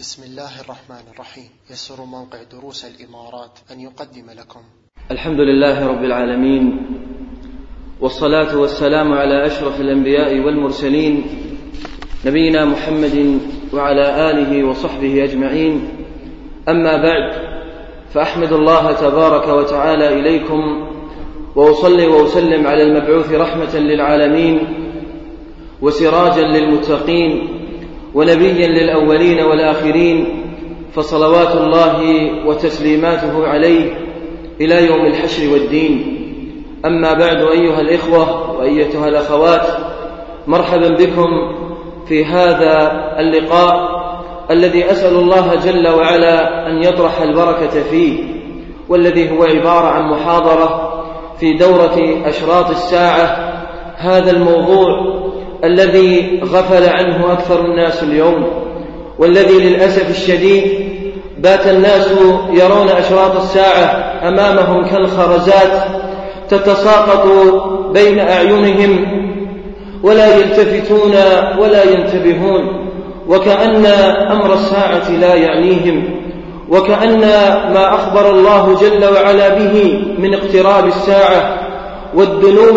بسم الله الرحمن الرحيم. يسر موقع دروس الإمارات أن يقدم لكم. الحمد لله رب العالمين والصلاة والسلام على أشرف الأنبياء والمرسلين نبينا محمد وعلى آله وصحبه أجمعين. أما بعد فأحمد الله تبارك وتعالى إليكم وأصلي وأسلم على المبعوث رحمة للعالمين وسراجا للمتقين ونبيا للأولين والآخرين فصلوات الله وتسليماته عليه إلى يوم الحشر والدين. أما بعد أيها الإخوة وأيتها الأخوات مرحبا بكم في هذا اللقاء الذي أسأل الله جل وعلا أن يطرح البركة فيه والذي هو عبارة عن محاضرة في دورة أشراط الساعة. هذا الموضوع الذي غفل عنه أكثر الناس اليوم والذي للأسف الشديد بات الناس يرون أشراط الساعة أمامهم كالخرزات تتساقط بين أعينهم ولا يلتفتون ولا ينتبهون وكأن أمر الساعة لا يعنيهم وكأن ما أخبر الله جل وعلا به من اقتراب الساعة والدنو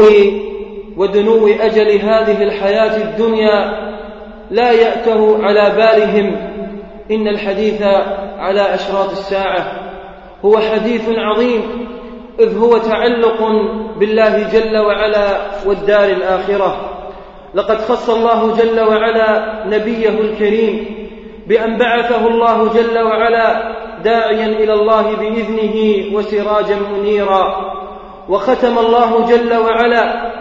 ودنو أجل هذه الحياة الدنيا لا يأته على بالهم. إن الحديث على أشراط الساعة هو حديث عظيم إذ هو تعلق بالله جل وعلا والدار الآخرة. لقد خص الله جل وعلا نبيه الكريم بأن بعثه الله جل وعلا داعيا إلى الله بإذنه وسراجا منيرا. وختم الله جل وعلا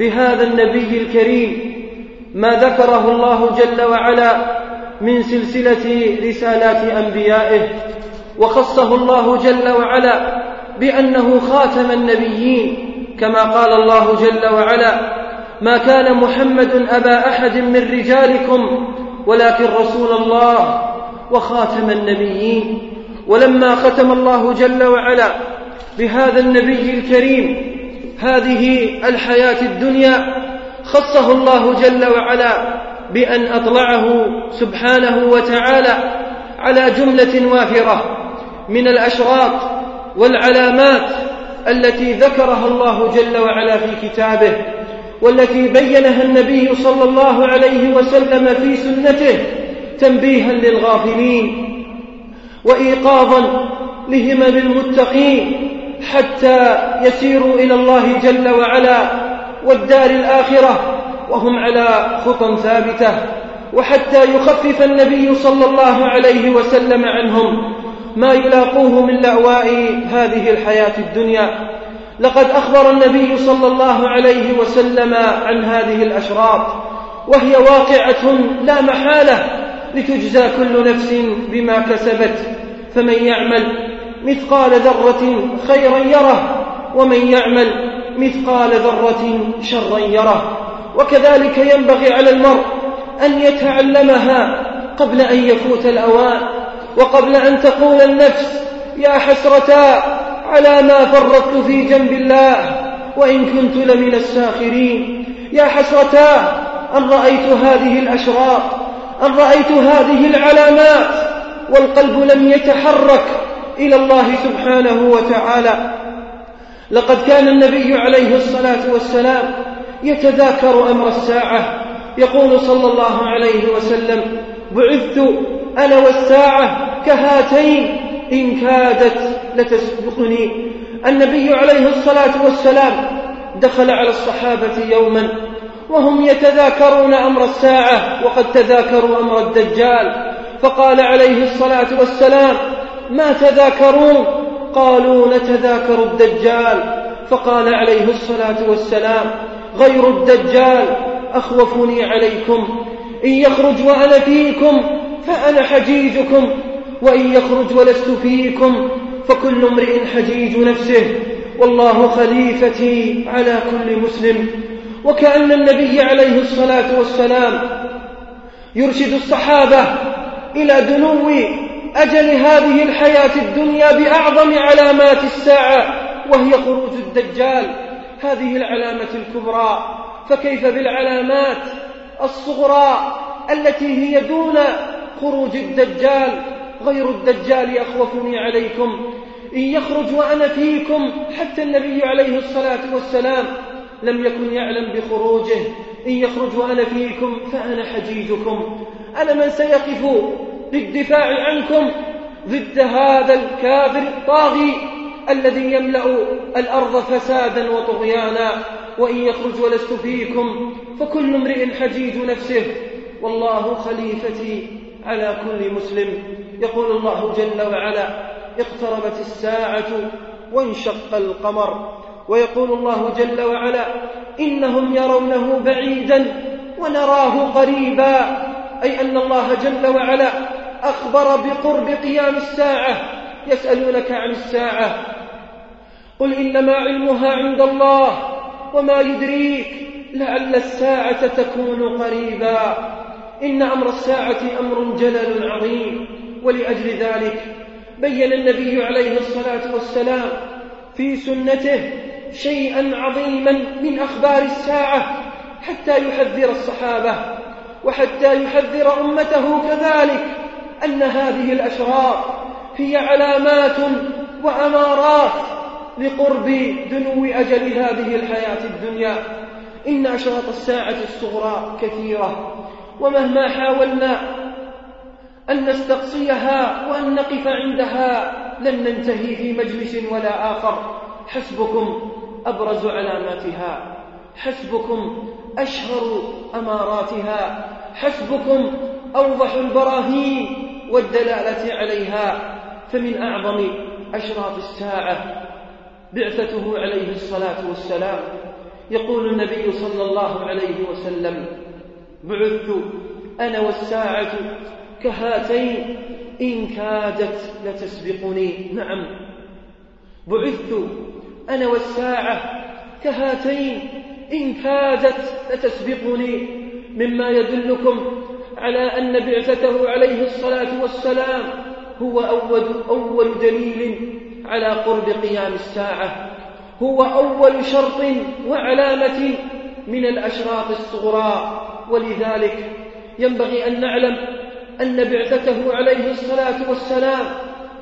بهذا النبي الكريم ما ذكره الله جل وعلا من سلسلة رسالات أنبيائه وخصه الله جل وعلا بأنه خاتم النبيين كما قال الله جل وعلا ما كان محمد أبا أحد من رجالكم ولكن رسول الله وخاتم النبيين. ولما ختم الله جل وعلا بهذا النبي الكريم هذه الحياة الدنيا خصه الله جل وعلا بأن أطلعه سبحانه وتعالى على جملة وافرة من الأشراط والعلامات التي ذكرها الله جل وعلا في كتابه والتي بينها النبي صلى الله عليه وسلم في سنته تنبيها للغافلين وإيقاظا لهمم المتقين حتى يسيروا إلى الله جل وعلا والدار الآخرة وهم على خطى ثابتة وحتى يخفف النبي صلى الله عليه وسلم عنهم ما يلاقوه من لأواء هذه الحياة الدنيا. لقد أخبر النبي صلى الله عليه وسلم عن هذه الأشراط وهي واقعة لا محالة لتجزى كل نفس بما كسبت فمن يعمل مثقال ذرة خيرا يره ومن يعمل مثقال ذرة شرا يره. وكذلك ينبغي على المرء أن يتعلمها قبل أن يفوت الأوان وقبل أن تقول النفس يا حسرتا على ما فرطت في جنب الله وإن كنت لمن الساخرين. يا حسرتا أن رأيت هذه الأشراط أن رأيت هذه العلامات والقلب لم يتحرك. إلى الله سبحانه وتعالى. لقد كان النبي عليه الصلاة والسلام يتذاكر أمر الساعة. يقول صلى الله عليه وسلم بعثت أنا والساعة كهاتين إن كادت لتسبقني. النبي عليه الصلاة والسلام دخل على الصحابة يوما وهم يتذاكرون أمر الساعة وقد تذاكروا أمر الدجال. فقال عليه الصلاة والسلام ما تذاكرون قالوا نتذاكر الدجال فقال عليه الصلاة والسلام غير الدجال أخوفني عليكم إن يخرج وأنا فيكم فأنا حجيجكم وإن يخرج ولست فيكم فكل امرئ حجيج نفسه والله خليفتي على كل مسلم وكأن النبي عليه الصلاة والسلام يرشد الصحابة إلى دنو أجل هذه الحياة الدنيا بأعظم علامات الساعة وهي خروج الدجال. هذه العلامة الكبرى. فكيف بالعلامات؟ الصغرى التي هي دون خروج الدجال. غير الدجال أخوفني عليكم. إن يخرج وأنا فيكم حتى النبي عليه الصلاة والسلام لم يكن يعلم بخروجه. إن يخرج وأنا فيكم فأنا حجيجكم. أنا من سيقف للدفاع عنكم ضد هذا الكافر الطاغي الذي يملأ الأرض فسادا وطغيانا وإن يخرج ولست فيكم فكل امرئ حجيج نفسه والله خليفتي على كل مسلم. يقول الله جل وعلا اقتربت الساعة وانشق القمر. ويقول الله جل وعلا إنهم يرونه بعيدا ونراه قريبا. أي أن الله جل وعلا أخبر بقرب قيام الساعة يسألونك عن الساعة. قل إنما علمها عند الله وما يدريك لعل الساعة تكون قريبا. إن أمر الساعة أمر جلل عظيم. ولأجل ذلك بين النبي عليه الصلاة والسلام في سنته شيئا عظيما من أخبار الساعة حتى يحذر الصحابة وحتى يحذر أمته كذلك. أن هذه الأشرار هي علامات وأمارات لقرب دنو أجل هذه الحياة الدنيا. إن أشراط الساعة الصغرى كثيرة. ومهما حاولنا أن نستقصيها وأن نقف عندها لن ننتهي في مجلس ولا آخر. حسبكم أبرز علاماتها. حسبكم أشهر أماراتها. حسبكم أوضح البراهين. والدلالة عليها فمن أعظم أشراط الساعة بعثته عليه الصلاة والسلام. يقول النبي صلى الله عليه وسلم بعثت أنا والساعة كهاتين إن كادت لتسبقني. نعم. بعثت أنا والساعة كهاتين إن كادت لتسبقني. مما يدلكم على أن بعثته عليه الصلاة والسلام هو أول, أول دليل على قرب قيام الساعة. هو أول شرط وعلامة من الأشراط الصغرى. ولذلك ينبغي أن نعلم أن بعثته عليه الصلاة والسلام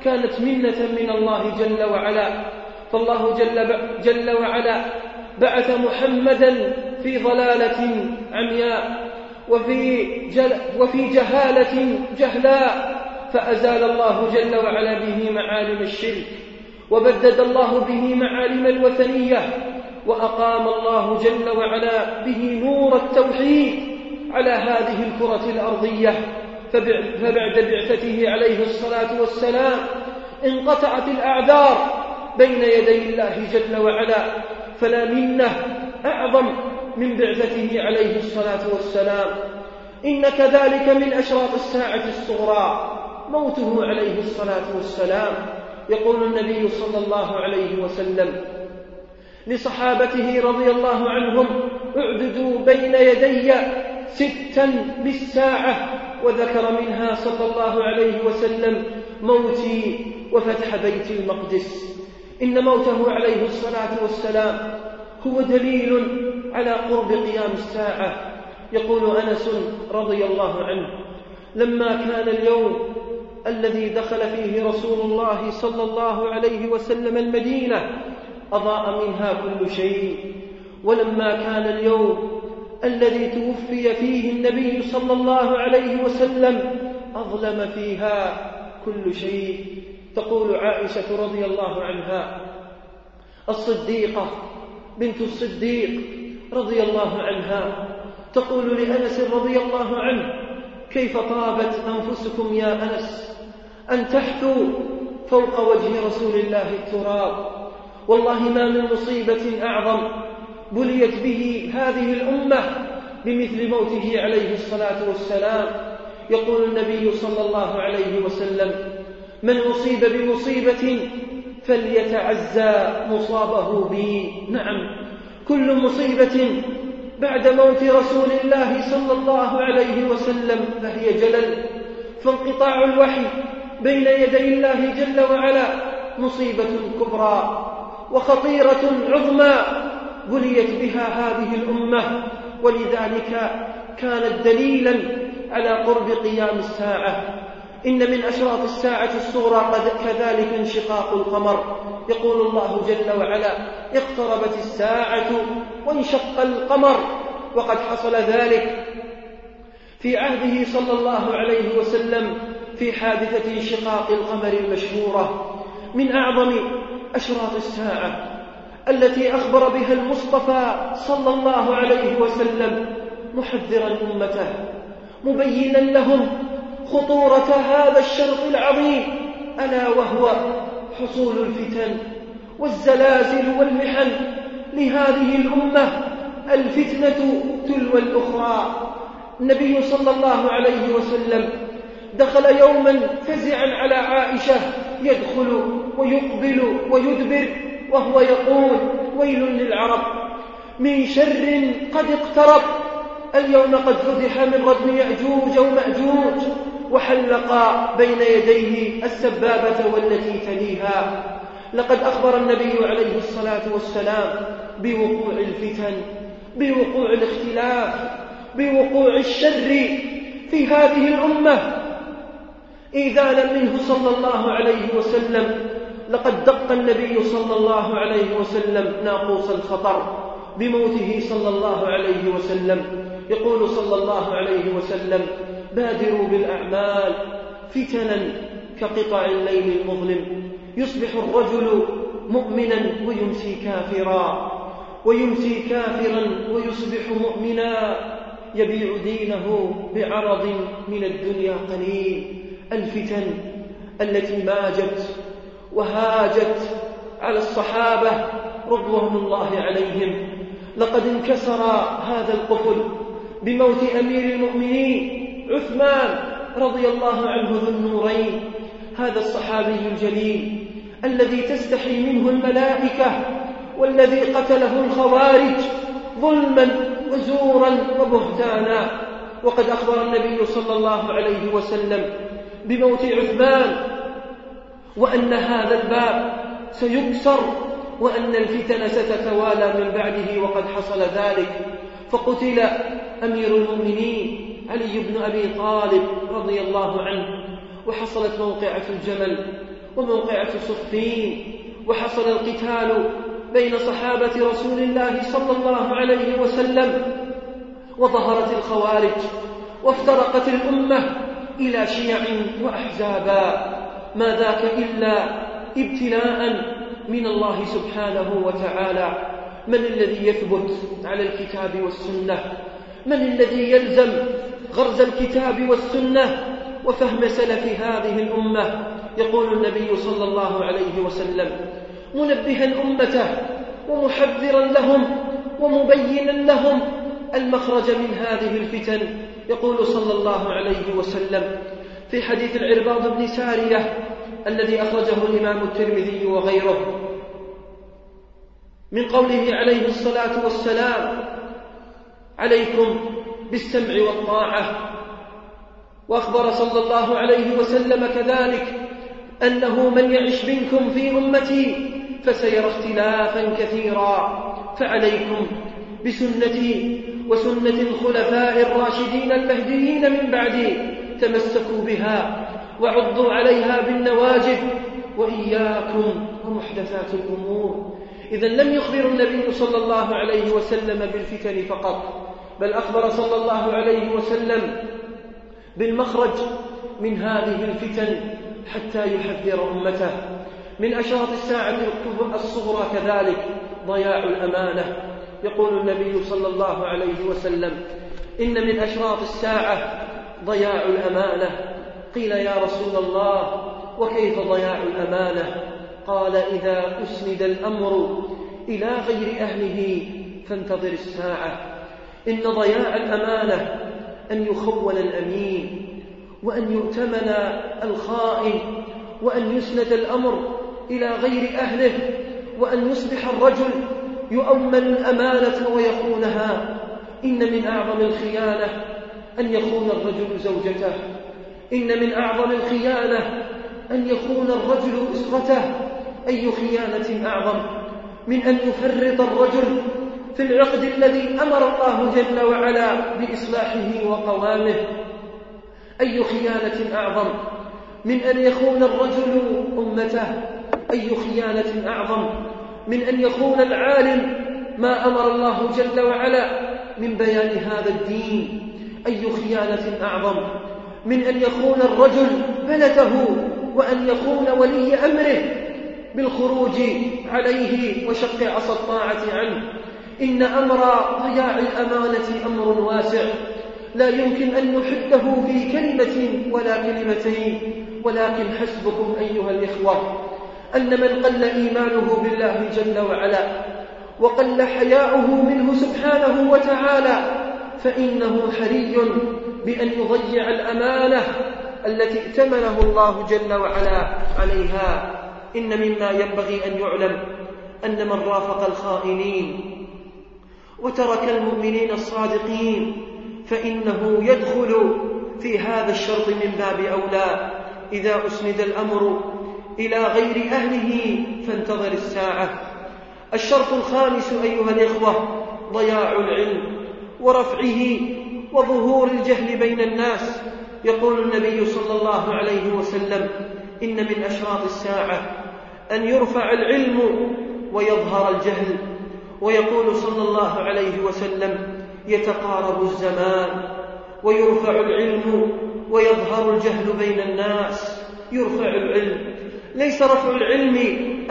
كانت منة من الله جل وعلا. فالله جل, جل وعلا بعث محمدا في ضلالة عمياء. وفي, جل وفي جهالة جهلاء فأزال الله جل وعلا به معالم الشرك وبدد الله به معالم الوثنية وأقام الله جل وعلا به نور التوحيد على هذه الكرة الأرضية. فبعد بعثته عليه الصلاة والسلام انقطعت الأعذار بين يدي الله جل وعلا فلا منة أعظم من بعثته عليه الصلاة والسلام. إن كذلك من أشراط الساعة الصغرى موته عليه الصلاة والسلام. يقول النبي صلى الله عليه وسلم لصحابته رضي الله عنهم اعددوا بين يدي ستا للساعة وذكر منها صلى الله عليه وسلم موتي وفتح بيت المقدس. إن موته عليه الصلاة والسلام هو دليل على قرب قيام الساعة. يقول أنس رضي الله عنه لما كان اليوم الذي دخل فيه رسول الله صلى الله عليه وسلم المدينة أضاء منها كل شيء. ولما كان اليوم الذي توفي فيه النبي صلى الله عليه وسلم أظلم فيها كل شيء. تقول عائشة رضي الله عنها الصديقة بنت الصديق رضي الله عنها تقول لأنس رضي الله عنه كيف طابت أنفسكم يا أنس؟ أن تحثوا فوق وجه رسول الله التراب. والله ما من مصيبة أعظم بليت به هذه الأمة بمثل موته عليه الصلاة والسلام. يقول النبي صلى الله عليه وسلم من أصيب بمصيبة فليتعزى مصابه بي. نعم. كل مصيبة بعد موت رسول الله صلى الله عليه وسلم فهي جلل فانقطاع الوحي بين يدي الله جل وعلا مصيبة كبرى وخطيرة عظمى بليت بها هذه الأمة. ولذلك كانت دليلا على قرب قيام الساعة. إن من أشراط الساعة الصغرى كذلك انشقاق القمر. يقول الله جل وعلا اقتربت الساعة وانشق القمر وقد حصل ذلك في عهده صلى الله عليه وسلم في حادثة انشقاق القمر المشهورة. من أعظم أشراط الساعة التي أخبر بها المصطفى صلى الله عليه وسلم محذرا أمته مبينا لهم خطورة هذا الشرط العظيم ألا وهو حصول الفتن والزلازل والمحن لهذه الأمة الفتنة تلو الأخرى. النبي صلى الله عليه وسلم دخل يوما فزعا على عائشة يدخل ويقبل ويدبر وهو يقول ويل للعرب من شر قد اقترب اليوم قد فتح من ردم يأجوج ومأجوج وحلق بين يديه السبابة والتي تليها لقد أخبر النبي عليه الصلاة والسلام بوقوع الفتن بوقوع الاختلاف بوقوع الشر في هذه الأمة. إيذانا منه صلى الله عليه وسلم لقد دق النبي صلى الله عليه وسلم ناقوس الخطر بموته صلى الله عليه وسلم. يقول صلى الله عليه وسلم بادروا بالأعمال فتنا كقطع الليل المظلم يصبح الرجل مؤمنا ويمسي كافرا ويمسي كافرا ويصبح مؤمنا يبيع دينه بعرض من الدنيا قليل الفتن التي ماجت وهاجت على الصحابة رضوان الله عليهم لقد انكسر هذا القفل بموت أمير المؤمنين عثمان رضي الله عنه ذو النورين. هذا الصحابي الجليل الذي تستحي منه الملائكة والذي قتله الخوارج ظلما وزورا وبهتانا. وقد أخبر النبي صلى الله عليه وسلم بموت عثمان وأن هذا الباب سيكسر وأن الفتن ستتوالى من بعده وقد حصل ذلك. فقتل أمير المؤمنين علي بن أبي طالب رضي الله عنه وحصلت موقعة الجمل وموقعة صفين وحصل القتال بين صحابة رسول الله صلى الله عليه وسلم وظهرت الخوارج وافترقت الأمة إلى شيع وأحزابا ما ذاك إلا ابتلاء من الله سبحانه وتعالى. من الذي يثبت على الكتاب والسنة؟ من الذي يلزم غرز الكتاب والسنة وفهم سلف هذه الأمة؟ يقول النبي صلى الله عليه وسلم منبها أمته ومحذرا لهم ومبينا لهم المخرج من هذه الفتن يقول صلى الله عليه وسلم. في حديث العرباض بن سارية الذي أخرجه الإمام الترمذي وغيره من قوله عليه الصلاة والسلام عليكم بالسمع والطاعة. وأخبر صلى الله عليه وسلم كذلك أنه من يعش منكم في أمتي فسيرى اختلافا كثيرا فعليكم بسنتي وسنة الخلفاء الراشدين المهديين من بعدي تمسكوا بها وعضوا عليها بالنواجذ وإياكم ومحدثات الأمور. إذا لم يخبر النبي صلى الله عليه وسلم بالفتن فقط بل أخبر صلى الله عليه وسلم بالمخرج من هذه الفتن حتى يحذر أمته. من أشراط الساعة الصغرى كذلك ضياع الأمانة. يقول النبي صلى الله عليه وسلم إن من أشراط الساعة ضياع الأمانة. قيل يا رسول الله وكيف ضياع الأمانة؟ قال إذا أسند الأمر إلى غير أهله فانتظر الساعة. إن ضياع الأمانة أن يخون الأمين وأن يؤتمن الخائن وأن يسند الأمر إلى غير أهله وأن يصبح الرجل يؤمن الأمانة ويخونها. إن من أعظم الخيانة أن يخون الرجل زوجته. إن من أعظم الخيانة أن يخون الرجل أسرته. أي خيانة أعظم من أن يفرط الرجل في العقد الذي أمر الله جل وعلا بإصلاحه وقوامه؟ أي خيانة أعظم من أن يخون الرجل أمته؟ أي خيانة أعظم من أن يخون العالم ما أمر الله جل وعلا من بيان هذا الدين؟ أي خيانة أعظم من أن يخون الرجل بلده وأن يخون ولي أمره بالخروج عليه وشق عصا الطاعة عنه. إن أمر ضياع الأمانة أمر واسع. لا يمكن أن نحده في كلمة ولا كلمتين. ولكن حسبكم أيها الإخوة أن من قل إيمانه بالله جل وعلا وقل حياؤه منه سبحانه وتعالى فإنه حري بأن يضيع الأمانة التي ائتمنه الله جل وعلا عليها. إن مما ينبغي أن يعلم أن من رافق الخائنين وترك المؤمنين الصادقين فإنه يدخل في هذا الشرط من باب أولى. إذا أسند الأمر إلى غير أهله فانتظر الساعة. الشرط الخامس أيها الإخوة ضياع العلم ورفعه وظهور الجهل بين الناس. يقول النبي صلى الله عليه وسلم إن من أشراط الساعة أن يرفع العلم ويظهر الجهل ويقول صلى الله عليه وسلم يتقارب الزمان ويرفع العلم ويظهر الجهل بين الناس. يرفع العلم. ليس رفع العلم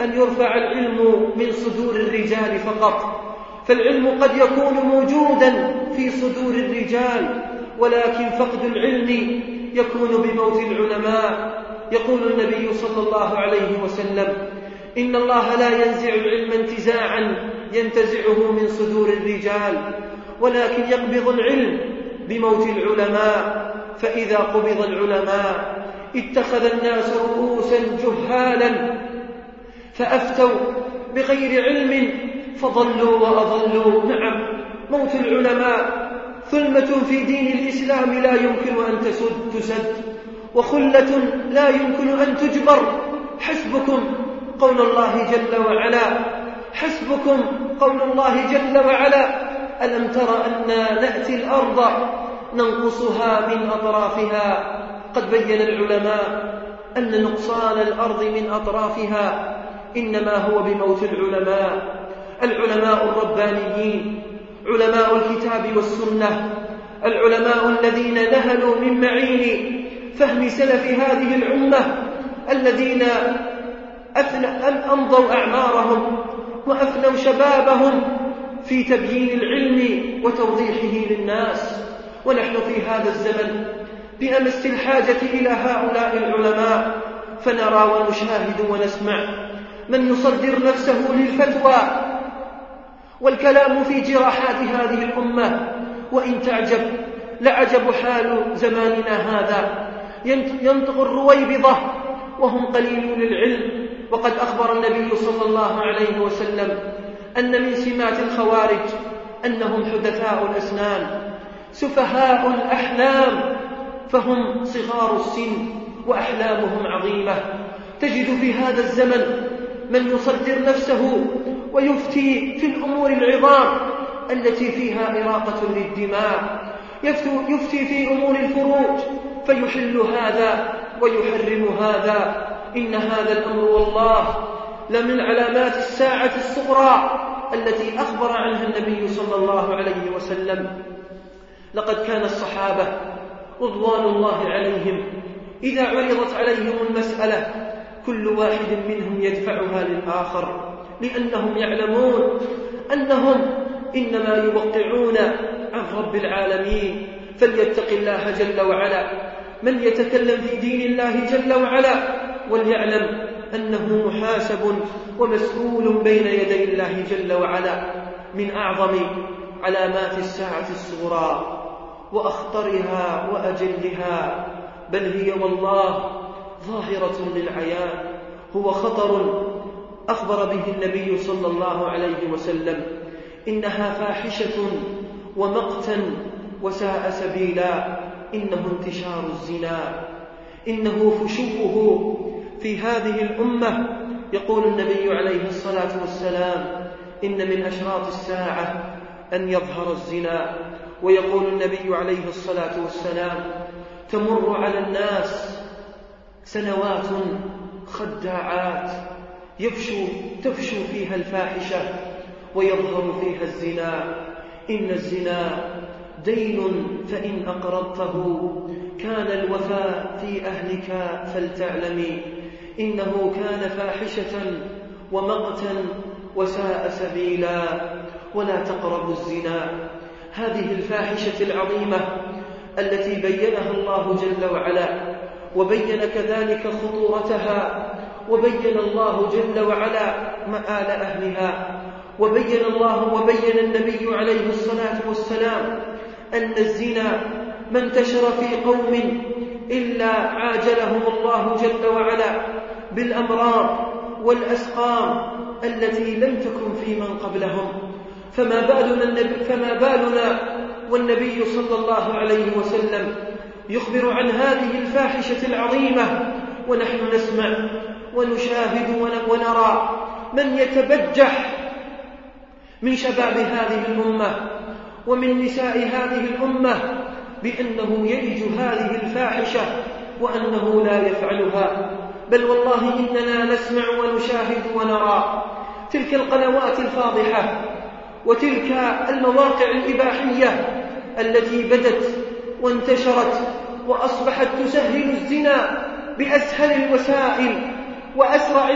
أن يرفع العلم من صدور الرجال فقط فالعلم قد يكون موجودا في صدور الرجال ولكن فقد العلم يكون بموت العلماء. يقول النبي صلى الله عليه وسلم إن الله لا ينزع العلم انتزاعا ينتزعه من صدور الرجال ولكن يقبض العلم بموت العلماء فإذا قبض العلماء اتخذ الناس رؤوسا جهالا فأفتوا بغير علم فضلوا وأضلوا. نعم موت العلماء ثلمة في دين الإسلام لا يمكن أن تسد تسد. وخلة لا يمكن أن تجبر. حسبكم قول الله جل وعلا. حسبكم قول الله جل وعلا. ألم تر أنا نأتي الأرض ننقصها من أطرافها؟ قد بين العلماء أن نقصان الأرض من أطرافها إنما هو بموت العلماء. العلماء الربانيين علماء الكتاب والسنة العلماء الذين نهلوا من معين فهم سلف هذه الأمة الذين أمضوا أعمارهم وأفنوا شبابهم في تبيين العلم وتوضيحه للناس. ونحن في هذا الزمن بأمس الحاجة إلى هؤلاء العلماء فنرى ونشاهد ونسمع من يصدر نفسه للفتوى والكلام في جراحات هذه الأمة. وإن تعجب لعجب حال زماننا هذا. ينطق الرويبضة وهم قليلون العلم. وقد أخبر النبي صلى الله عليه وسلم أن من سمات الخوارج أنهم حدثاء الأسنان سفهاء الأحلام فهم صغار السن وأحلامهم عظيمة. تجد في هذا الزمن من يصدر نفسه ويفتي في الأمور العظام التي فيها إراقة للدماء. يفتي في أمور الفروج فيحل هذا ويحرم هذا. إن هذا الأمر والله لمن علامات الساعة الصغرى التي أخبر عنها النبي صلى الله عليه وسلم. لقد كان الصحابة رضوان الله عليهم إذا عرضت عليهم المسألة كل واحد منهم يدفعها للآخر لأنهم يعلمون أنهم إنما يوقعون عن رب العالمين. فليتق الله جل وعلا من يتكلم في دين الله جل وعلا وليعلم أنه محاسب ومسؤول بين يدي الله جل وعلا من أعظم علامات الساعة الصغرى وأخطرها وأجلها بل هي والله ظاهرة للعيان هو خطر أخبر به النبي صلى الله عليه وسلم إنها فاحشة ومقتا وساء سبيلا. إنه انتشار الزنا إنه فشوه في هذه الأمة. يقول النبي عليه الصلاة والسلام إن من أشراط الساعة أن يظهر الزنا. ويقول النبي عليه الصلاة والسلام تمر على الناس سنوات خداعات يفشو تفشو فيها الفاحشة ويظهر فيها الزنا. إن الزنا دين فإن أقرضته. كان الوفاء في أهلك فلتعلمي إنه كان فاحشة ومقتا وساء سبيلا. ولا تقربوا الزنا. هذه الفاحشة العظيمة التي بينها الله جل وعلا. وبين كذلك خطورتها. وبين الله جل وعلا مآل أهلها. وبين الله وبين النبي عليه الصلاة والسلام أن الزنا ما انتشر في قوم إلا عاجلهم الله جل وعلا بالأمراض والأسقام التي لم تكن في من قبلهم. فما بالنا, النبي فما بالنا والنبي صلى الله عليه وسلم يخبر عن هذه الفاحشة العظيمة. ونحن نسمع ونشاهد ونرى من يتبجح من شباب هذه الأمة. ومن نساء هذه الأمة بأنه يلج هذه الفاحشة وأنه لا يفعلها. بل والله إننا نسمع ونشاهد ونرى تلك القنوات الفاضحة وتلك المواقع الإباحية التي بدت وانتشرت وأصبحت تسهل الزنا بأسهل الوسائل وأسرع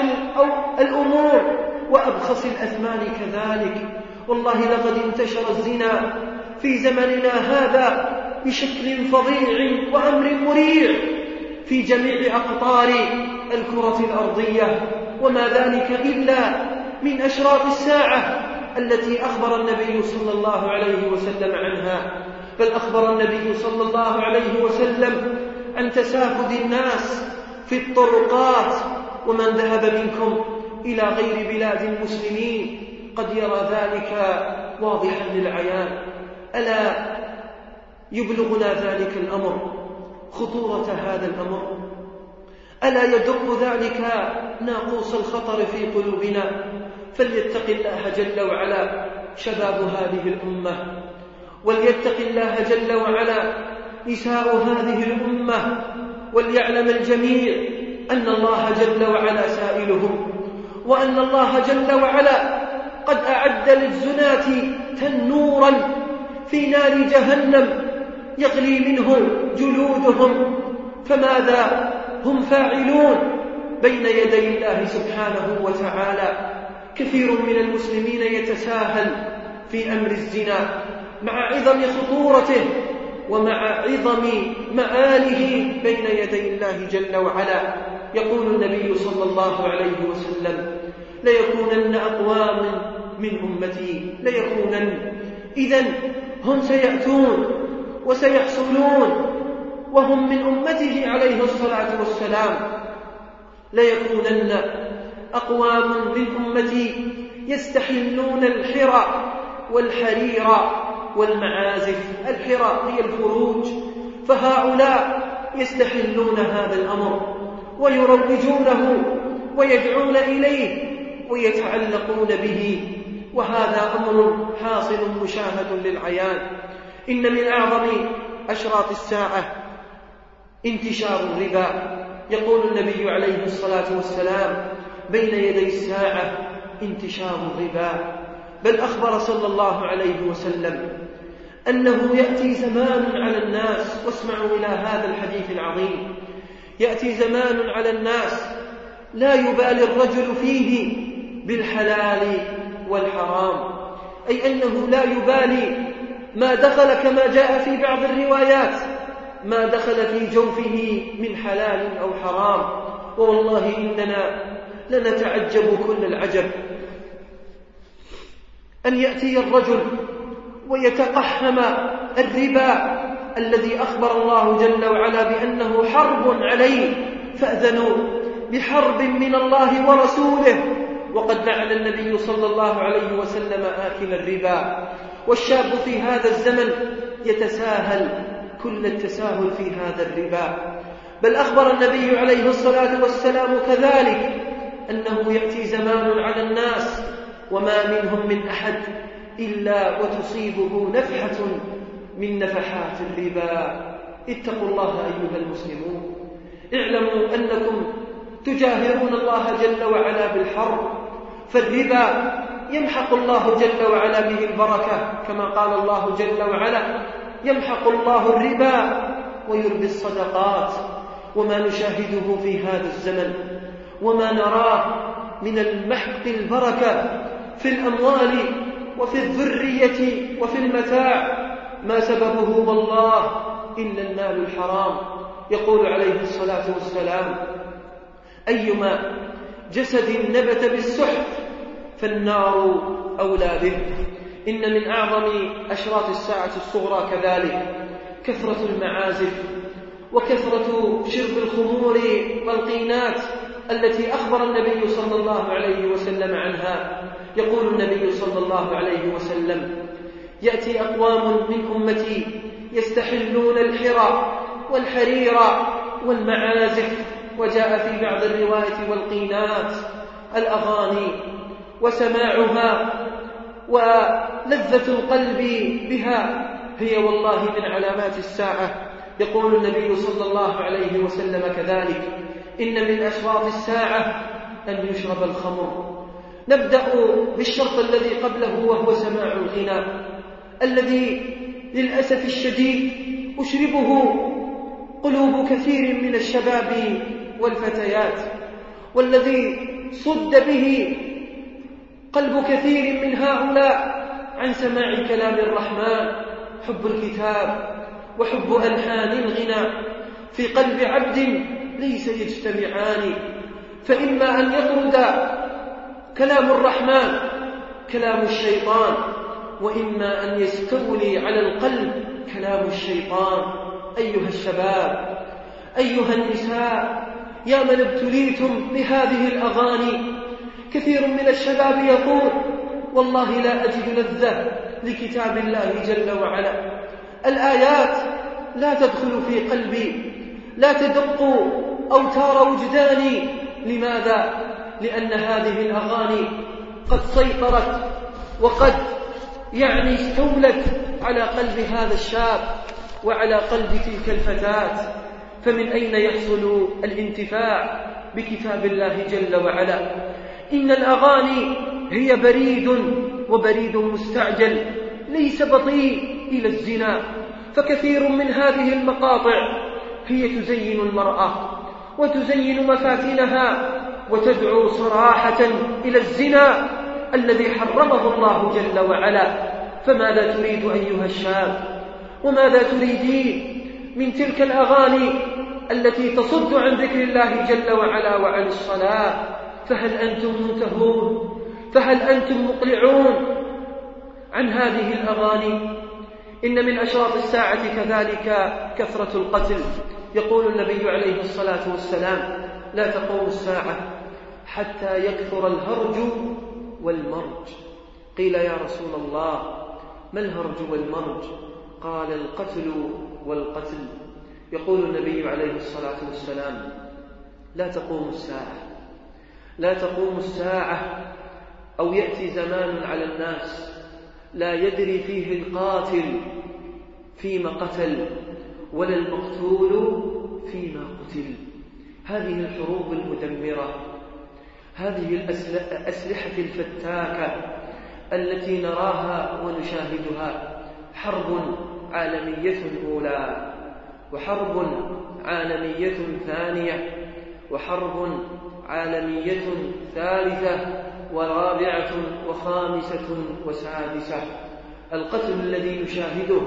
الأمور وأبخس الأثمان كذلك. والله لقد انتشر الزنا في زمننا هذا بشكل فظيع وأمر مريع في جميع أقطار الكرة الأرضية وما ذلك إلا من أشراط الساعة التي أخبر النبي صلى الله عليه وسلم عنها. بل أخبر النبي صلى الله عليه وسلم عن تسافد الناس في الطرقات ومن ذهب منكم إلى غير بلاد المسلمين. قد يرى ذلك واضحا للعيان. ألا يبلغنا ذلك الأمر خطورة هذا الأمر؟ ألا يدق ذلك ناقوس الخطر في قلوبنا؟ فليتق الله جل وعلا شباب هذه الأمة وليتق الله جل وعلا نساء هذه الأمة وليعلم الجميع أن الله جل وعلا سائلهم وأن الله جل وعلا قد أعد للزناة تنورا في نار جهنم يغلي منه جلودهم فماذا هم فاعلون؟ بين يدي الله سبحانه وتعالى كثير من المسلمين يتساهل في أمر الزنا مع عظم خطورته ومع عظم مآله بين يدي الله جل وعلا. يقول النبي صلى الله عليه وسلم ليكونن أقوام من أمتي ليكونن. إذا هم سيأتون وسيحصلون وهم من أمته عليه الصلاة والسلام. ليكونن أقوام من أمتي يستحلون الحرى والحرير والمعازف. الحرى هي الفروج. فهؤلاء يستحلون هذا الأمر ويروجونه ويدعون إليه. ويتعلقون به وهذا أمر حاصل مشاهد للعيان. إن من أعظم أشراط الساعة انتشار الربا. يقول النبي عليه الصلاة والسلام بين يدي الساعة انتشار الربا. بل أخبر صلى الله عليه وسلم أنه يأتي زمان على الناس واسمعوا إلى هذا الحديث العظيم يأتي زمان على الناس لا يبالي الرجل فيه بالحلال والحرام. أي أنه لا يبالي ما دخل كما جاء في بعض الروايات ما دخل في جوفه من حلال أو حرام. والله إننا لنتعجب كل العجب. أن يأتي الرجل ويتقحم الربا الذي أخبر الله جل وعلا بأنه حرب عليه فأذنوا بحرب من الله ورسوله. وقد لعن النبي صلى الله عليه وسلم آكل الربا. والشاب في هذا الزمن يتساهل كل التساهل في هذا الربا. بل أخبر النبي عليه الصلاة والسلام كذلك أنه يأتي زمان على الناس وما منهم من أحد إلا وتصيبه نفحة من نفحات الربا. اتقوا الله أيها المسلمون. اعلموا أنكم تجاهرون الله جل وعلا بالحرب فالربا يمحق الله جل وعلا به البركة كما قال الله جل وعلا يمحق الله الربا ويربي الصدقات وما نشاهده في هذا الزمن وما نراه من المحق البركة في الأموال وفي الذرية وفي المتاع. ما سببه والله إلا المال الحرام يقول عليه الصلاة والسلام أيما جسد نبت بالسحت فالنار أولى به. إن من أعظم أشراط الساعة الصغرى كذلك كثرة المعازف وكثرة شرب الخمور والقينات التي أخبر النبي صلى الله عليه وسلم عنها. يقول النبي صلى الله عليه وسلم يأتي أقوام من أمتي يستحلون الحرى والحرير والمعازف وجاء في بعض الرواية والقينات الأغاني وسماعها ولذة القلب بها هي والله من علامات الساعة. يقول النبي صلى الله عليه وسلم كذلك إن من أشراط الساعة أن يشرب الخمر. نبدأ بالشرط الذي قبله وهو سماع الغنى الذي للأسف الشديد أشربه قلوب كثير من الشباب والفتيات والذي صد به قلب كثير من هؤلاء عن سماع كلام الرحمن حب الكتاب وحب ألحان الغنى. في قلب عبد ليس يجتمعان فإما أن يطرد كلام الرحمن كلام الشيطان وإما أن يستولي على القلب كلام الشيطان. أيها الشباب أيها النساء يا من ابتليتم بهذه الأغاني. كثير من الشباب يقول والله لا أجد لذة لكتاب الله جل وعلا. الآيات لا تدخل في قلبي لا تدق أوتار وجداني. لماذا؟ لأن هذه الأغاني قد سيطرت وقد يعني استولت على قلب هذا الشاب وعلى قلب تلك الفتاة. فمن أين يحصل الانتفاع بكتاب الله جل وعلا؟ إن الأغاني هي بريد وبريد مستعجل ليس بطيء إلى الزنا. فكثير من هذه المقاطع هي تزين المرأة وتزين مفاتنها وتدعو صراحة إلى الزنا الذي حرمه الله جل وعلا. فماذا تريد أيها الشاب؟ وماذا تريدين؟ من تلك الأغاني التي تصد عن ذكر الله جل وعلا وعن الصلاة. فهل أنتم منتهون؟ فهل أنتم مقلعون عن هذه الأغاني؟ إن من أشراط الساعة كذلك كثرة القتل. يقول النبي عليه الصلاة والسلام لا تقوم الساعة حتى يكثر الهرج والمرج. قيل يا رسول الله ما الهرج والمرج؟ قال القتل والقتل. يقول النبي عليه الصلاة والسلام لا تقوم الساعة. لا تقوم الساعة أو يأتي زمان على الناس. لا يدري فيه القاتل فيما قتل ولا المقتول فيما قتل. هذه الحروب المدمرة هذه الأسلحة الفتاكة التي نراها ونشاهدها حرب عالمية أولى وحرب عالمية ثانية وحرب عالمية ثالثة ورابعة وخامسة وسادسة. القتل الذي نشاهده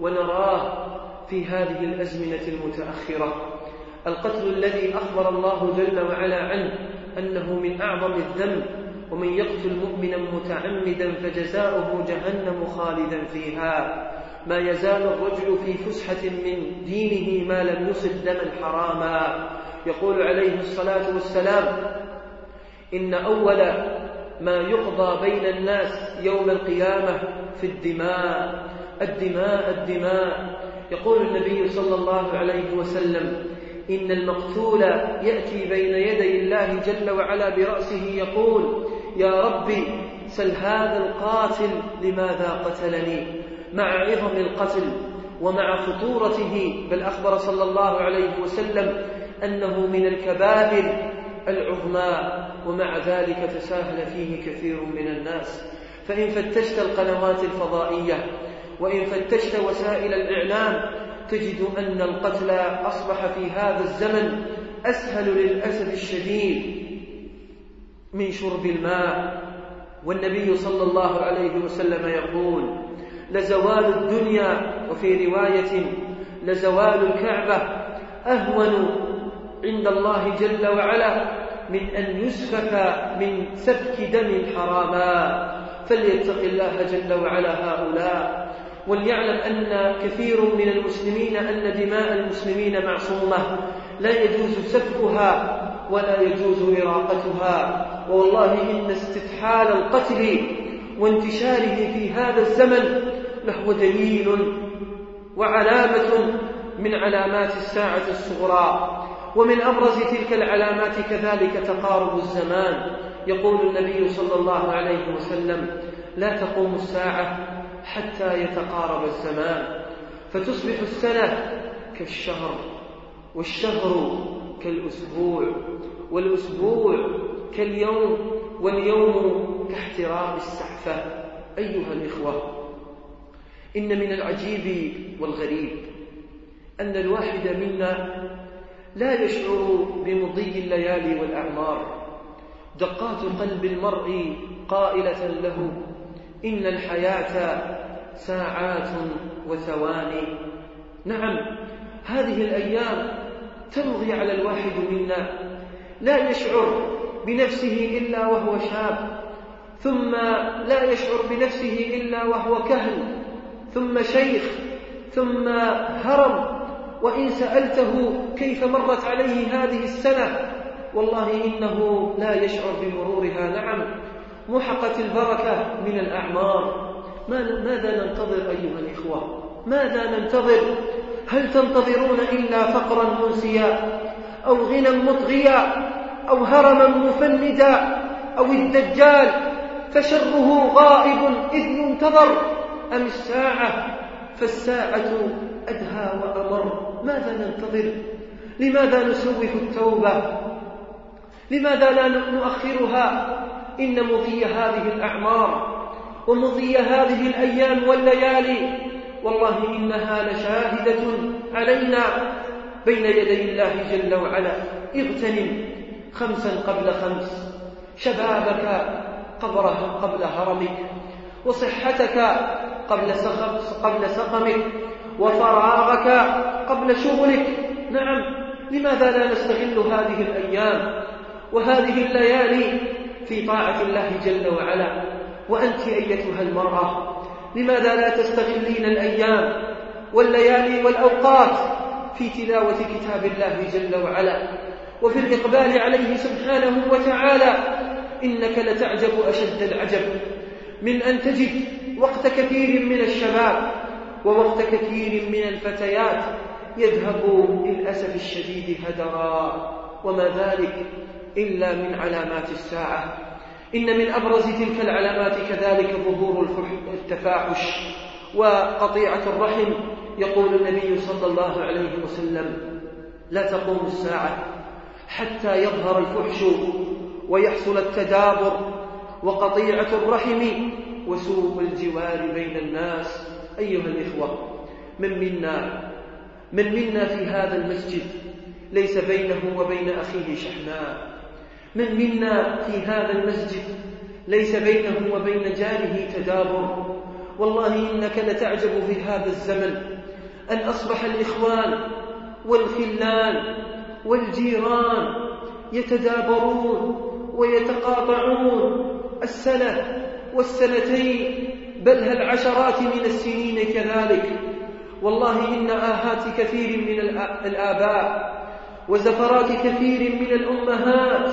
ونراه في هذه الأزمنة المتأخرة. القتل الذي أخبر الله جل وعلا عنه أنه من أعظم الذنب ومن يقتل مؤمنا متعمدا فجزاؤه جهنم خالدا فيها. ما يزال الرجل في فسحة من دينه ما لم يصب دما حراما. يقول عليه الصلاة والسلام إن أول ما يقضى بين الناس يوم القيامة في الدماء الدماء الدماء. يقول النبي صلى الله عليه وسلم إن المقتول يأتي بين يدي الله جل وعلا برأسه يقول يا ربي سل هذا القاتل لماذا قتلني؟ مع عظم القتل ومع خطورته بل أخبر صلى الله عليه وسلم أنه من الكبائر العظمى ومع ذلك تساهل فيه كثير من الناس. فإن فتشت القنوات الفضائية وإن فتشت وسائل الإعلام تجد أن القتل أصبح في هذا الزمن أسهل للأسف الشديد من شرب الماء. والنبي صلى الله عليه وسلم يقول لزوال الدنيا وفي رواية لزوال الكعبة أهون عند الله جل وعلا من أن يسفك من سفك دم حراما. فليتق الله جل وعلا هؤلاء. وليعلم أن كثير من المسلمين أن دماء المسلمين معصومة. لا يجوز سفكها ولا يجوز إراقتها. والله إن استفحال القتل وانتشاره في هذا الزمن لهو دليل وعلامة من علامات الساعة الصغرى. ومن أبرز تلك العلامات كذلك تقارب الزمان. يقول النبي صلى الله عليه وسلم لا تقوم الساعة حتى يتقارب الزمان فتصبح السنة كالشهر والشهر كالأسبوع والأسبوع كاليوم واليوم كاحترام السعفة أيها الإخوة إن من العجيب والغريب أن الواحد منا لا يشعر بمضي الليالي والأعمار. دقات قلب المرء قائلة له إن الحياة ساعات وثواني نعم هذه الأيام تمضي على الواحد منا لا يشعر بنفسه إلا وهو شاب ثم لا يشعر بنفسه إلا وهو كهل ثم شيخ ثم هرم وإن سألته كيف مرت عليه هذه السنة والله إنه لا يشعر بمرورها نعم محقت البركة من الأعمار. ماذا ننتظر أيها الإخوة؟ ماذا ننتظر؟ هل تنتظرون إلا فقرا منسيا أو غنى مطغيا؟ أو هرما مفندا أو الدجال فشره غائب إذ ينتظر. أم الساعة؟ فالساعة أدهى وأمر. ماذا ننتظر؟ لماذا نسوف التوبة؟ لماذا لا نؤخرها؟ إن مضي هذه الأعمار ومضي هذه الأيام والليالي. والله إنها لشاهدة علينا. بين يدي الله جل وعلا. اغتنم. خمسا قبل خمس. شبابك قبل هرمك وصحتك قبل قبل سقمك وفراغك قبل شغلك. نعم لماذا لا نستغل هذه الأيام وهذه الليالي في طاعة الله جل وعلا؟ وأنت أيتها المرأة لماذا لا تستغلين الأيام والليالي والأوقات في تلاوة كتاب الله جل وعلا؟ وفي الإقبال عليه سبحانه وتعالى إنك لتعجب أشد العجب من أن تجد وقت كثير من الشباب ووقت كثير من الفتيات يذهب للأسف الشديد هدرا وما ذلك إلا من علامات الساعة إن من أبرز تلك العلامات كذلك ظهور التفاحش وقطيعة الرحم. يقول النبي صلى الله عليه وسلم لا تقوم الساعة حتى يظهر الفحش ويحصل التدابر وقطيعة الرحم وسوء الجوار بين الناس. أيها الإخوة من منا من منا في هذا المسجد ليس بينه وبين أخيه شحناء. من منا في هذا المسجد ليس بينه وبين جاره تدابر. والله إنك لتعجب في هذا الزمن. أن أصبح الإخوان والخلان والجيران يتدابرون ويتقاطعون السنة والسنتين بل هل عشرات من السنين كذلك؟ والله إن آهات كثير من الآباء وزفرات كثير من الأمهات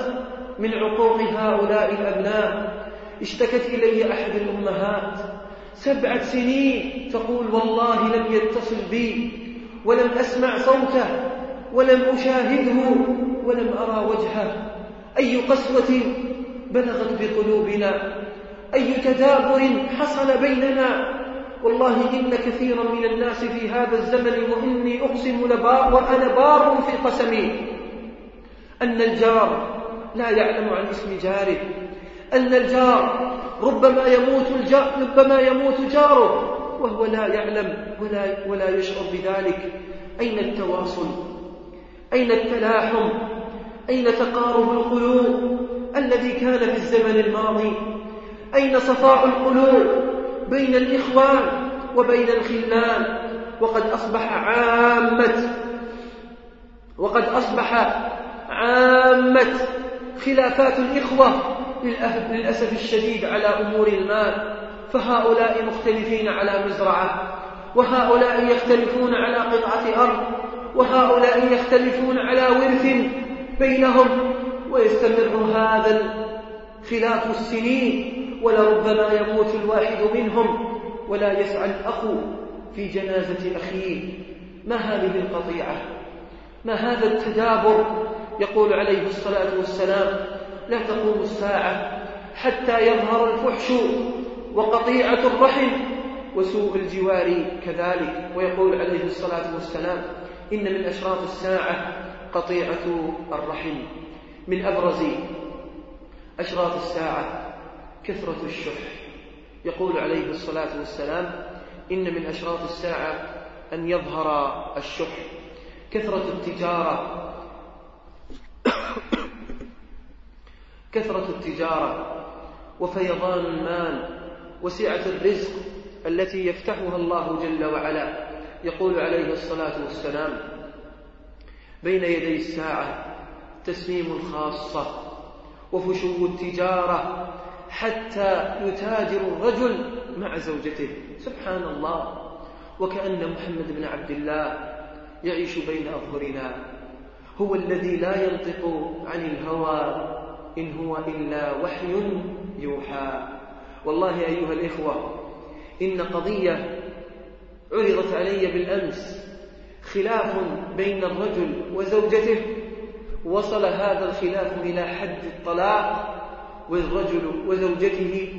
من عقوق هؤلاء الأبناء. اشتكت إلي أحد الأمهات. سبعة سنين تقول والله لم يتصل بي ولم أسمع صوته. ولم أشاهده ولم أرى وجهه. أي قسوة بلغت بقلوبنا. أي تدابر حصل بيننا. والله إن كثيرا من الناس في هذا الزمن وإني أقسم لبار وأنا بار في قسمي. أن الجار لا يعلم عن اسم جاره. أن الجار ربما يموت الجار ربما يموت جاره. وهو لا يعلم ولا ولا يشعر بذلك. أين التواصل؟ أين التلاحم؟ أين تقارب القلوب الذي كان في الزمن الماضي؟ أين صفاء القلوب بين الإخوان وبين الخلان؟ وقد أصبح عامة وقد أصبح عامة خلافات الإخوة للأسف الشديد على أمور المال. فهؤلاء مختلفين على مزرعة وهؤلاء يختلفون على قطعة أرض. وهؤلاء يختلفون على ورث بينهم ويستمر هذا الخلاف السنين ولربما يموت الواحد منهم ولا يسعى الأخ في جنازة أخيه. ما هذه القطيعة؟ ما هذا التدابر؟ يقول عليه الصلاة والسلام لا تقوم الساعة حتى يظهر الفحش وقطيعة الرحم وسوء الجوار كذلك. ويقول عليه الصلاة والسلام إن من أشراط الساعة قطيعة الرحم. من أبرز أشراط الساعة كثرة الشح. يقول عليه الصلاة والسلام إن من أشراط الساعة أن يظهر الشح. كثرة التجارة. كثرة التجارة. وفيضان المال. وسعة الرزق التي يفتحها الله جل وعلا. يقول عليه الصلاة والسلام بين يدي الساعة تسليم الخاصة وفشو التجارة حتى يتاجر الرجل مع زوجته. سبحان الله. وكأن محمد بن عبد الله يعيش بين أظهرنا هو الذي لا ينطق عن الهوى إن هو إلا وحي يوحى. والله أيها الإخوة إن قضية عرضت علي بالأمس خلاف بين الرجل وزوجته. وصل هذا الخلاف إلى حد الطلاق والرجل وزوجته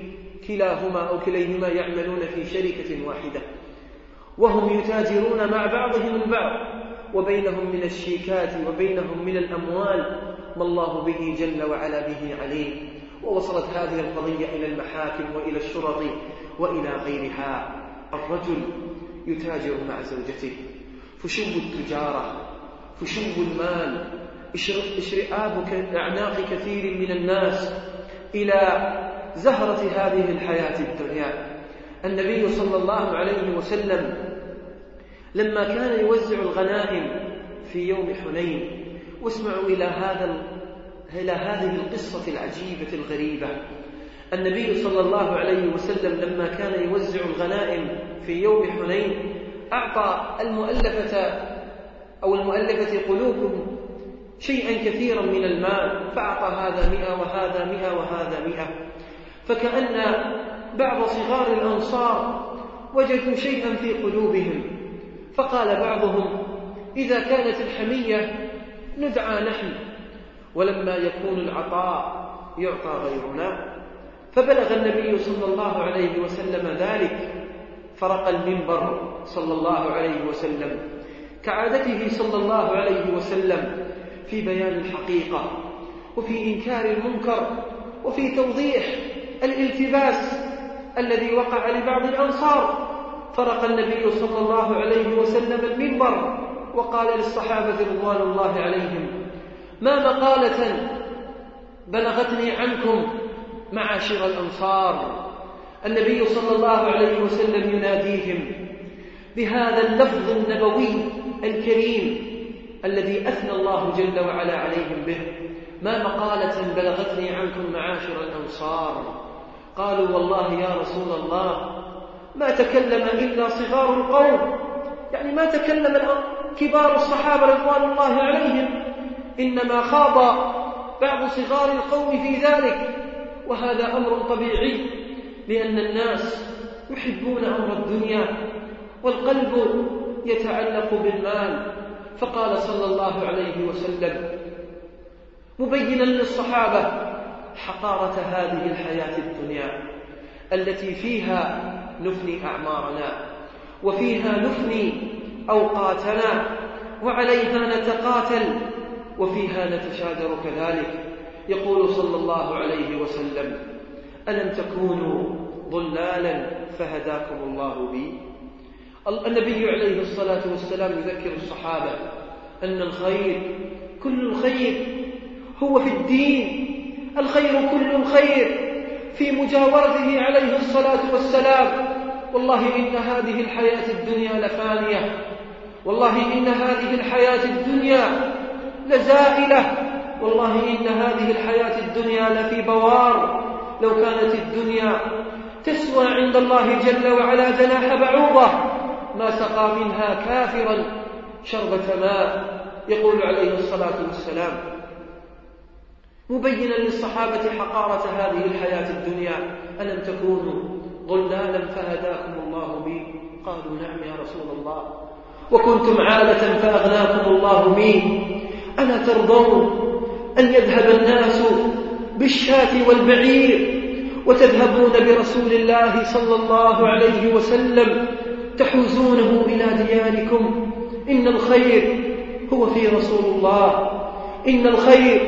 كلاهما أو كليهما يعملون في شركة واحدة. وهم يتاجرون مع بعضهم البعض وبينهم من الشيكات وبينهم من الأموال. ما الله به جل وعلا به عليم. ووصلت هذه القضية إلى المحاكم وإلى الشرط وإلى غيرها. الرجل يتاجر مع زوجته. فشو التجارة فشو المال. إشرئاب أعناق كثير من الناس إلى زهرة هذه الحياة الدنيا. النبي صلى الله عليه وسلم لما كان يوزع الغنائم في يوم حنين واسمعوا إلى هذا إلى هذه القصة العجيبة الغريبة. النبي صلى الله عليه وسلم لما كان يوزع الغنائم في يوم حنين أعطى المؤلفة أو المؤلفة قلوبهم شيئا كثيرا من المال فأعطى هذا مئة وهذا مئة وهذا مئة. فكأن بعض صغار الأنصار وجدوا شيئا في قلوبهم. فقال بعضهم إذا كانت الحمية ندعى نحن ولما يكون العطاء يعطى غيرنا. فبلغ النبي صلى الله عليه وسلم ذلك. فرق المنبر صلى الله عليه وسلم. كعادته صلى الله عليه وسلم في بيان الحقيقة وفي إنكار المنكر وفي توضيح الالتباس الذي وقع لبعض الأنصار. فرق النبي صلى الله عليه وسلم المنبر وقال للصحابة رضوان الله عليهم ما مقالة بلغتني عنكم معاشر الأنصار. النبي صلى الله عليه وسلم يناديهم بهذا اللفظ النبوي الكريم الذي أثنى الله جل وعلا عليهم به. ما مقالة بلغتني عنكم معاشر الأنصار. قالوا والله يا رسول الله ما تكلم إلا صغار القوم. يعني ما تكلم كبار الصحابة رضوان الله عليهم. إنما خاض بعض صغار القوم في ذلك. وهذا أمر طبيعي لأن الناس يحبون أمر الدنيا والقلب يتعلق بالمال. فقال صلى الله عليه وسلم مبينا للصحابة حقارة هذه الحياة الدنيا التي فيها نفني أعمارنا وفيها نفني أوقاتنا وعليها نتقاتل وفيها نتشاجر كذلك. يقول صلى الله عليه وسلم ألم تكونوا ضلالا فهداكم الله بي؟ النبي عليه الصلاة والسلام يذكر الصحابة أن الخير كل الخير هو في الدين الخير كل الخير في مجاورته عليه الصلاة والسلام. والله إن هذه الحياة الدنيا لفانية والله إن هذه الحياة الدنيا لزائلة. والله إن هذه الحياة الدنيا لفي بوار. لو كانت الدنيا تسوى عند الله جل وعلا جناح بعوضة ما سقى منها كافرا شربة ماء يقول عليه الصلاة والسلام. مبينا للصحابة حقارة هذه الحياة الدنيا. ألم تكونوا ضلالا فهداكم الله بي؟ قالوا نعم يا رسول الله. وكنتم عالة فأغناكم الله بي. ألا ترضون أن يذهب الناس بالشاة والبعير وتذهبون برسول الله صلى الله عليه وسلم تحوزونه إلى دياركم إن الخير هو في رسول الله. إن الخير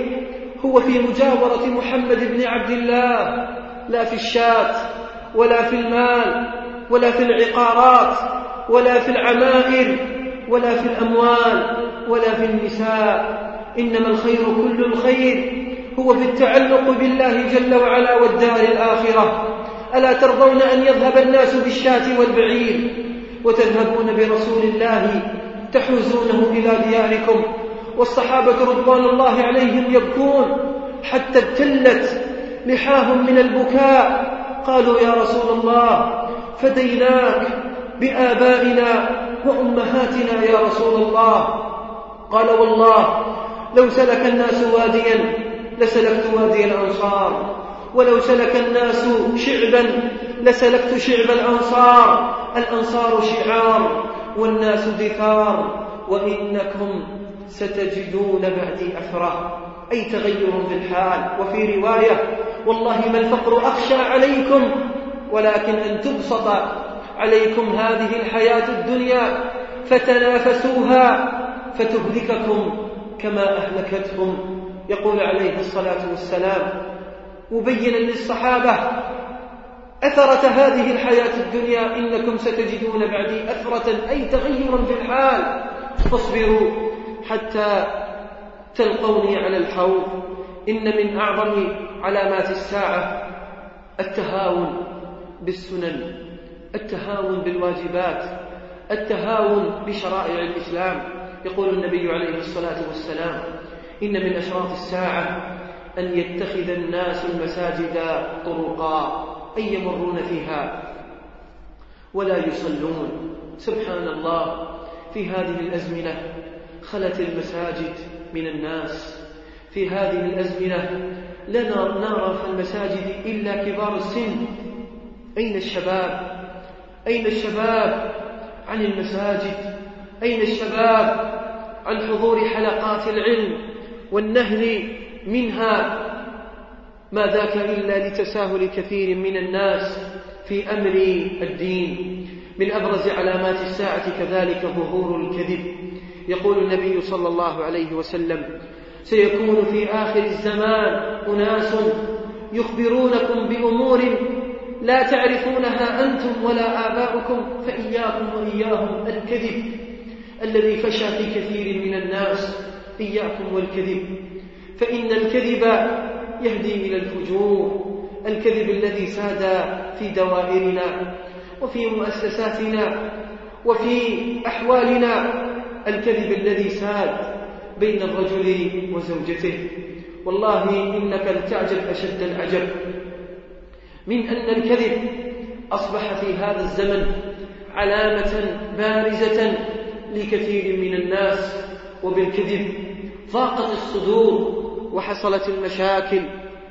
هو في مجاورة محمد بن عبد الله. لا في الشاة ولا في المال ولا في العقارات ولا في العمائر ولا في الأموال ولا في النساء. إنما الخير كل الخير. هو في التعلق بالله جل وعلا والدار الآخرة. ألا ترضون أن يذهب الناس بالشاة والبعير؟ وتذهبون برسول الله تحوزونه إلى دياركم. والصحابة رضوان الله عليهم يبكون. حتى ابتلت لحاهم من البكاء. قالوا يا رسول الله فديناك بآبائنا وأمهاتنا يا رسول الله. قال والله لو سلك الناس واديا لسلكت وادي الأنصار. ولو سلك الناس شعبا لسلكت شعب الأنصار. الأنصار شعار والناس دثار وإنكم ستجدون بعدي أثرة أي تغير في الحال. وفي رواية والله ما الفقر أخشى عليكم ولكن أن تبسط عليكم هذه الحياة الدنيا فتنافسوها فتهلككم. كما أهلكتهم. يقول عليه الصلاة والسلام مبينا للصحابة أثرة هذه الحياة الدنيا إنكم ستجدون بعدي أثرة أي تغيرا في الحال. فاصبروا حتى تلقوني على الحوض. إن من أعظم علامات الساعة التهاون بالسنن التهاون بالواجبات التهاون بشرائع الإسلام. يقول النبي عليه الصلاة والسلام إن من أشراط الساعة أن يتخذ الناس المساجد طرقا أي يمرون فيها. ولا يصلون. سبحان الله في هذه الأزمنة خلت المساجد من الناس. في هذه الأزمنة لا نرى في المساجد إلا كبار السن. أين الشباب؟ أين الشباب عن المساجد؟ أين الشباب عن حضور حلقات العلم والنهل منها؟ ما ذاك إلا لتساهل كثير من الناس في أمر الدين. من أبرز علامات الساعة كذلك ظهور الكذب. يقول النبي صلى الله عليه وسلم سيكون في آخر الزمان أناس يخبرونكم بأمور لا تعرفونها أنتم ولا آباؤكم فإياكم وإياهم الكذب. الذي فشى في كثير من الناس إياكم والكذب. فإن الكذب يهدي إلى الفجور الكذب الذي ساد في دوائرنا وفي مؤسساتنا وفي أحوالنا الكذب الذي ساد بين الرجل وزوجته. والله إنك لتعجب أشد العجب من أن الكذب أصبح في هذا الزمن علامة بارزة لكثير من الناس وبالكذب ضاقت الصدور وحصلت المشاكل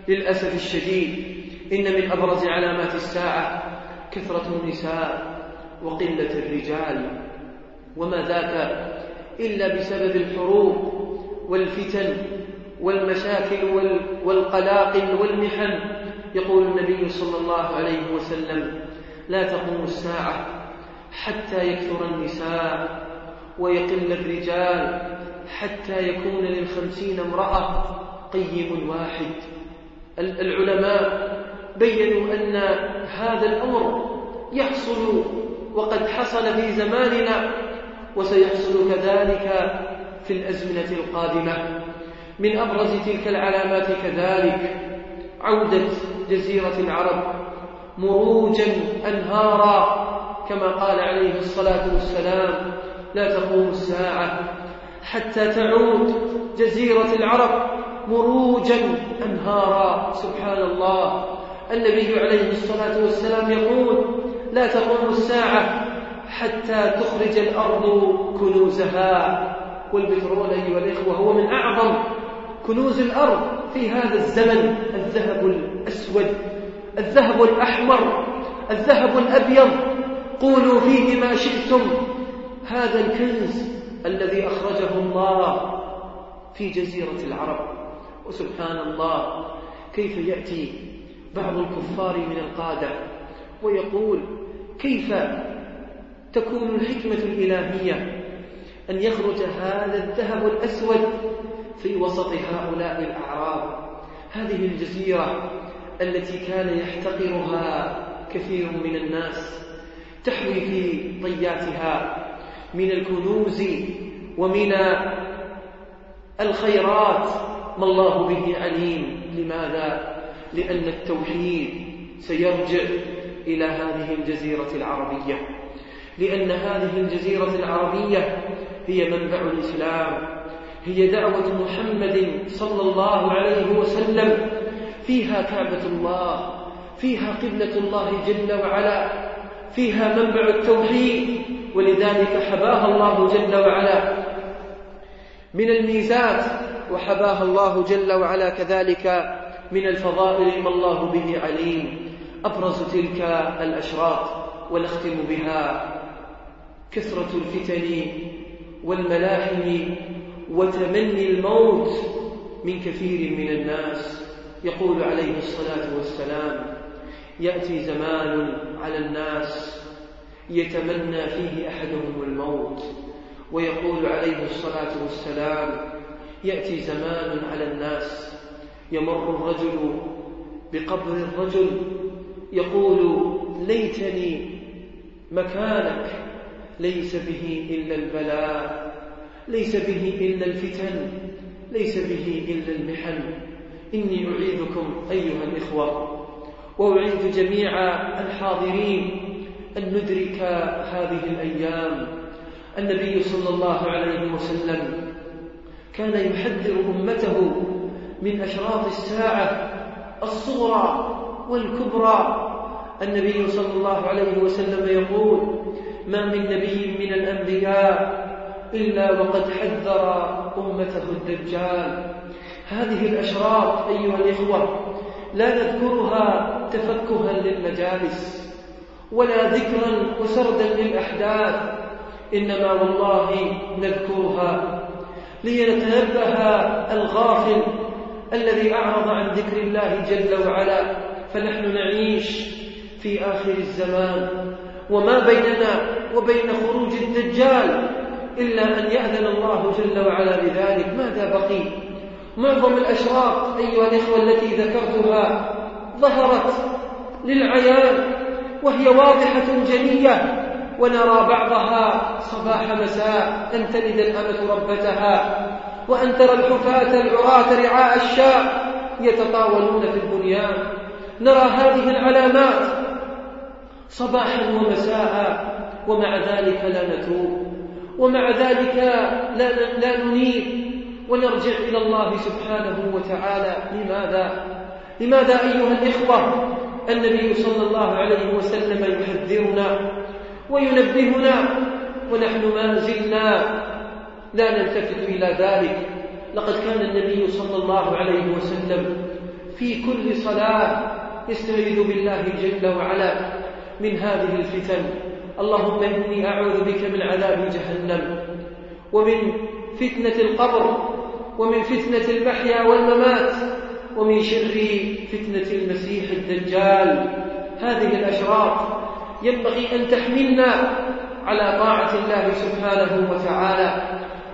للأسف الشديد. إن من أبرز علامات الساعة كثرة النساء وقلة الرجال. وما ذاك إلا بسبب الحروب والفتن والمشاكل والقلاقل والمحن. يقول النبي صلى الله عليه وسلم لا تقوم الساعة حتى يكثر النساء ويقل الرجال حتى يكون للخمسين امرأة قيم واحد. العلماء بينوا أن هذا الأمر يحصل وقد حصل في زماننا وسيحصل كذلك في الأزمنة القادمة. من أبرز تلك العلامات كذلك عودة جزيرة العرب مروجا أنهارا كما قال عليه الصلاة والسلام لا تقوم الساعة حتى تعود جزيرة العرب مروجا أنهارا. سبحان الله. النبي عليه الصلاة والسلام يقول لا تقوم الساعة حتى تخرج الأرض كنوزها. والبترول أيها الإخوة هو من أعظم كنوز الأرض في هذا الزمن الذهب الأسود الذهب الأحمر الذهب الأبيض. قولوا فيه ما شئتم. هذا الكنز الذي أخرجه الله في جزيرة العرب. وسبحان الله كيف يأتي بعض الكفار من القادة ويقول كيف تكون الحكمة الإلهية أن يخرج هذا الذهب الأسود في وسط هؤلاء الأعراب؟ هذه الجزيرة التي كان يحتقرها كثير من الناس تحوي في طياتها. من الكنوز ومن الخيرات ما الله به عليم. لماذا؟ لأن التوحيد سيرجع إلى هذه الجزيرة العربية. لأن هذه الجزيرة العربية هي منبع الإسلام هي دعوة محمد صلى الله عليه وسلم. فيها كعبة الله فيها قبلة الله جل وعلا فيها منبع التوحيد. ولذلك حباها الله جل وعلا. من الميزات وحباها الله جل وعلا كذلك من الفضائل ما الله به عليم. أبرز تلك الأشراط ونختم بها كثرة الفتن والملاحم وتمني الموت من كثير من الناس. يقول عليه الصلاة والسلام يأتي زمان على الناس يتمنى فيه أحدهم الموت ويقول عليه الصلاة والسلام يأتي زمان على الناس يمر الرجل بقبر الرجل يقول ليتني مكانك ليس به إلا البلاء ليس به إلا الفتن ليس به إلا المحن. إني أعيذكم أيها الإخوة وأعيد جميع الحاضرين أن ندرك هذه الأيام. النبي صلى الله عليه وسلم كان يحذر أمته من أشراط الساعة الصغرى والكبرى. النبي صلى الله عليه وسلم يقول ما من نبي من الأنبياء إلا وقد حذر أمته الدجال. هذه الأشراط أيها الإخوة لا نذكرها تفكها للمجالس. ولا ذكرا وسردا للأحداث إنما والله نذكرها ليتنبه الغافل الذي أعرض عن ذكر الله جل وعلا. فنحن نعيش في آخر الزمان وما بيننا وبين خروج الدجال إلا أن يأذن الله جل وعلا بذلك. ماذا بقي؟ معظم الأشراط أيها الإخوة التي ذكرتها ظهرت للعيان وهي واضحة جلية. ونرى بعضها صباح مساء أن تلد الأمة ربتها. وأن ترى الحفاة العراة رعاء الشاء يتطاولون في البنيان. نرى هذه العلامات صباحا ومساء ومع ذلك لا نتوب. ومع ذلك لا, لا ننيب. ونرجع إلى الله سبحانه وتعالى. لماذا؟ لماذا أيها الإخوة؟ النبي صلى الله عليه وسلم يحذرنا وينبهنا ونحن ما زلنا لا نلتفت إلى ذلك. لقد كان النبي صلى الله عليه وسلم في كل صلاة يستعيذ بالله جل وعلا من هذه الفتن. اللهم إني أعوذ بك من عذاب جهنم ومن فتنة القبر ومن فتنة المحيا والممات ومن شر فتنة المسيح الدجال. هذه الأشراط ينبغي أن تحملنا على طاعة الله سبحانه وتعالى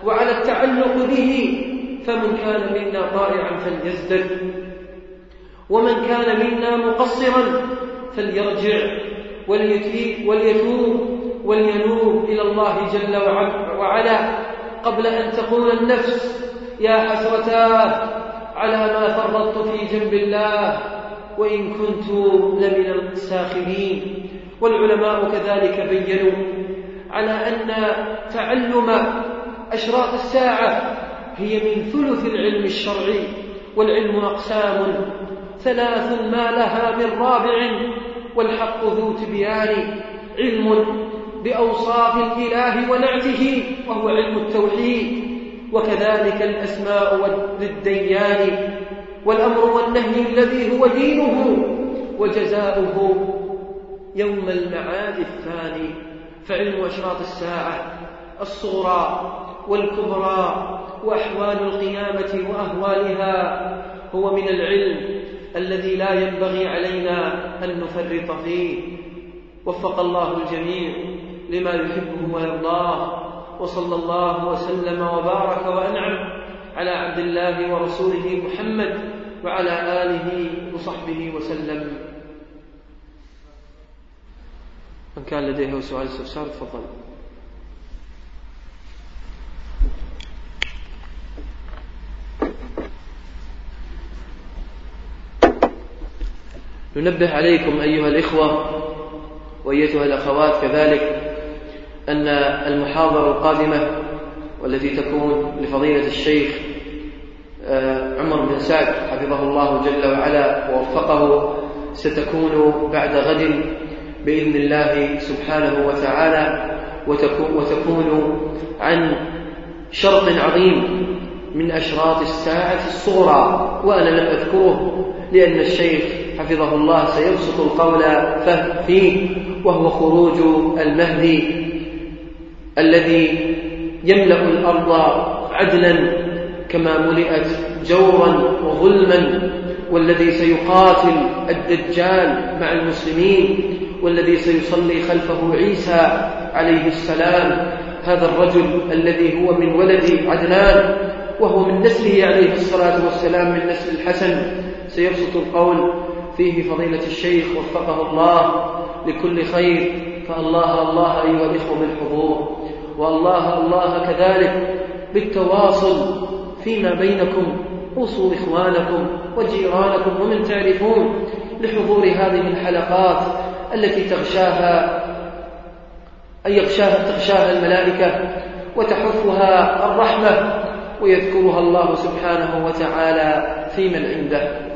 وعلى التعلق به. فمن كان منا طائعا فليزدد ومن كان منا مقصرا فليرجع وليتوب ولينوب إلى الله جل وعلا. قبل أن تقول النفس يا حسرتاه على ما فرطت في جنب الله وإن كنت لمن الساخرين. والعلماء كذلك بينوا على أن تعلم أشراط الساعة هي من ثلث العلم الشرعي والعلم أقسام ثلاث ما لها من رابع والحق ذو تبيان علم بأوصاف الإله ونعته وهو علم التوحيد. وكذلك الأسماء للديان والأمر والنهي الذي هو دينه وجزاؤه يوم المعاد الثاني فعلم أشراط الساعة الصغرى والكبرى وأحوال القيامة وأهوالها هو من العلم الذي لا ينبغي علينا أن نفرط فيه. وفق الله الجميع لما يحبه ويرضاه. وصلى الله وسلم وبارك وأنعم على عبد الله ورسوله محمد وعلى آله وصحبه وسلم. من كان لديه سؤال استفسار تفضل. ننبه عليكم أيها الإخوة وأيتها الأخوات كذلك أن المحاضرة القادمة والتي تكون لفضيلة الشيخ آه، عمر بن سعد حفظه الله جل وعلا ووفقه ستكون بعد غد بإذن الله سبحانه وتعالى وتكون عن شرط عظيم من أشراط الساعة الصغرى وأنا لم أذكره لأن الشيخ حفظه الله سيبسط القول فيه وهو خروج المهدي الذي يملأ الأرض عدلا كما ملئت جورا وظلما والذي سيقاتل الدجال مع المسلمين والذي سيصلي خلفه عيسى عليه السلام. هذا الرجل الذي هو من ولد عدنان وهو من نسله عليه الصلاة والسلام من نسل الحسن. سيبسط القول فيه فضيلة الشيخ وفقه الله لكل خير فالله الله أيها الإخوة بالحضور. والله الله كذلك بالتواصل فيما بينكم وصوا إخوانكم وجيرانكم ومن تعرفون لحضور هذه الحلقات التي تغشاها أن يغشاها تغشاها الملائكة وتحفها الرحمة ويذكرها الله سبحانه وتعالى في من عنده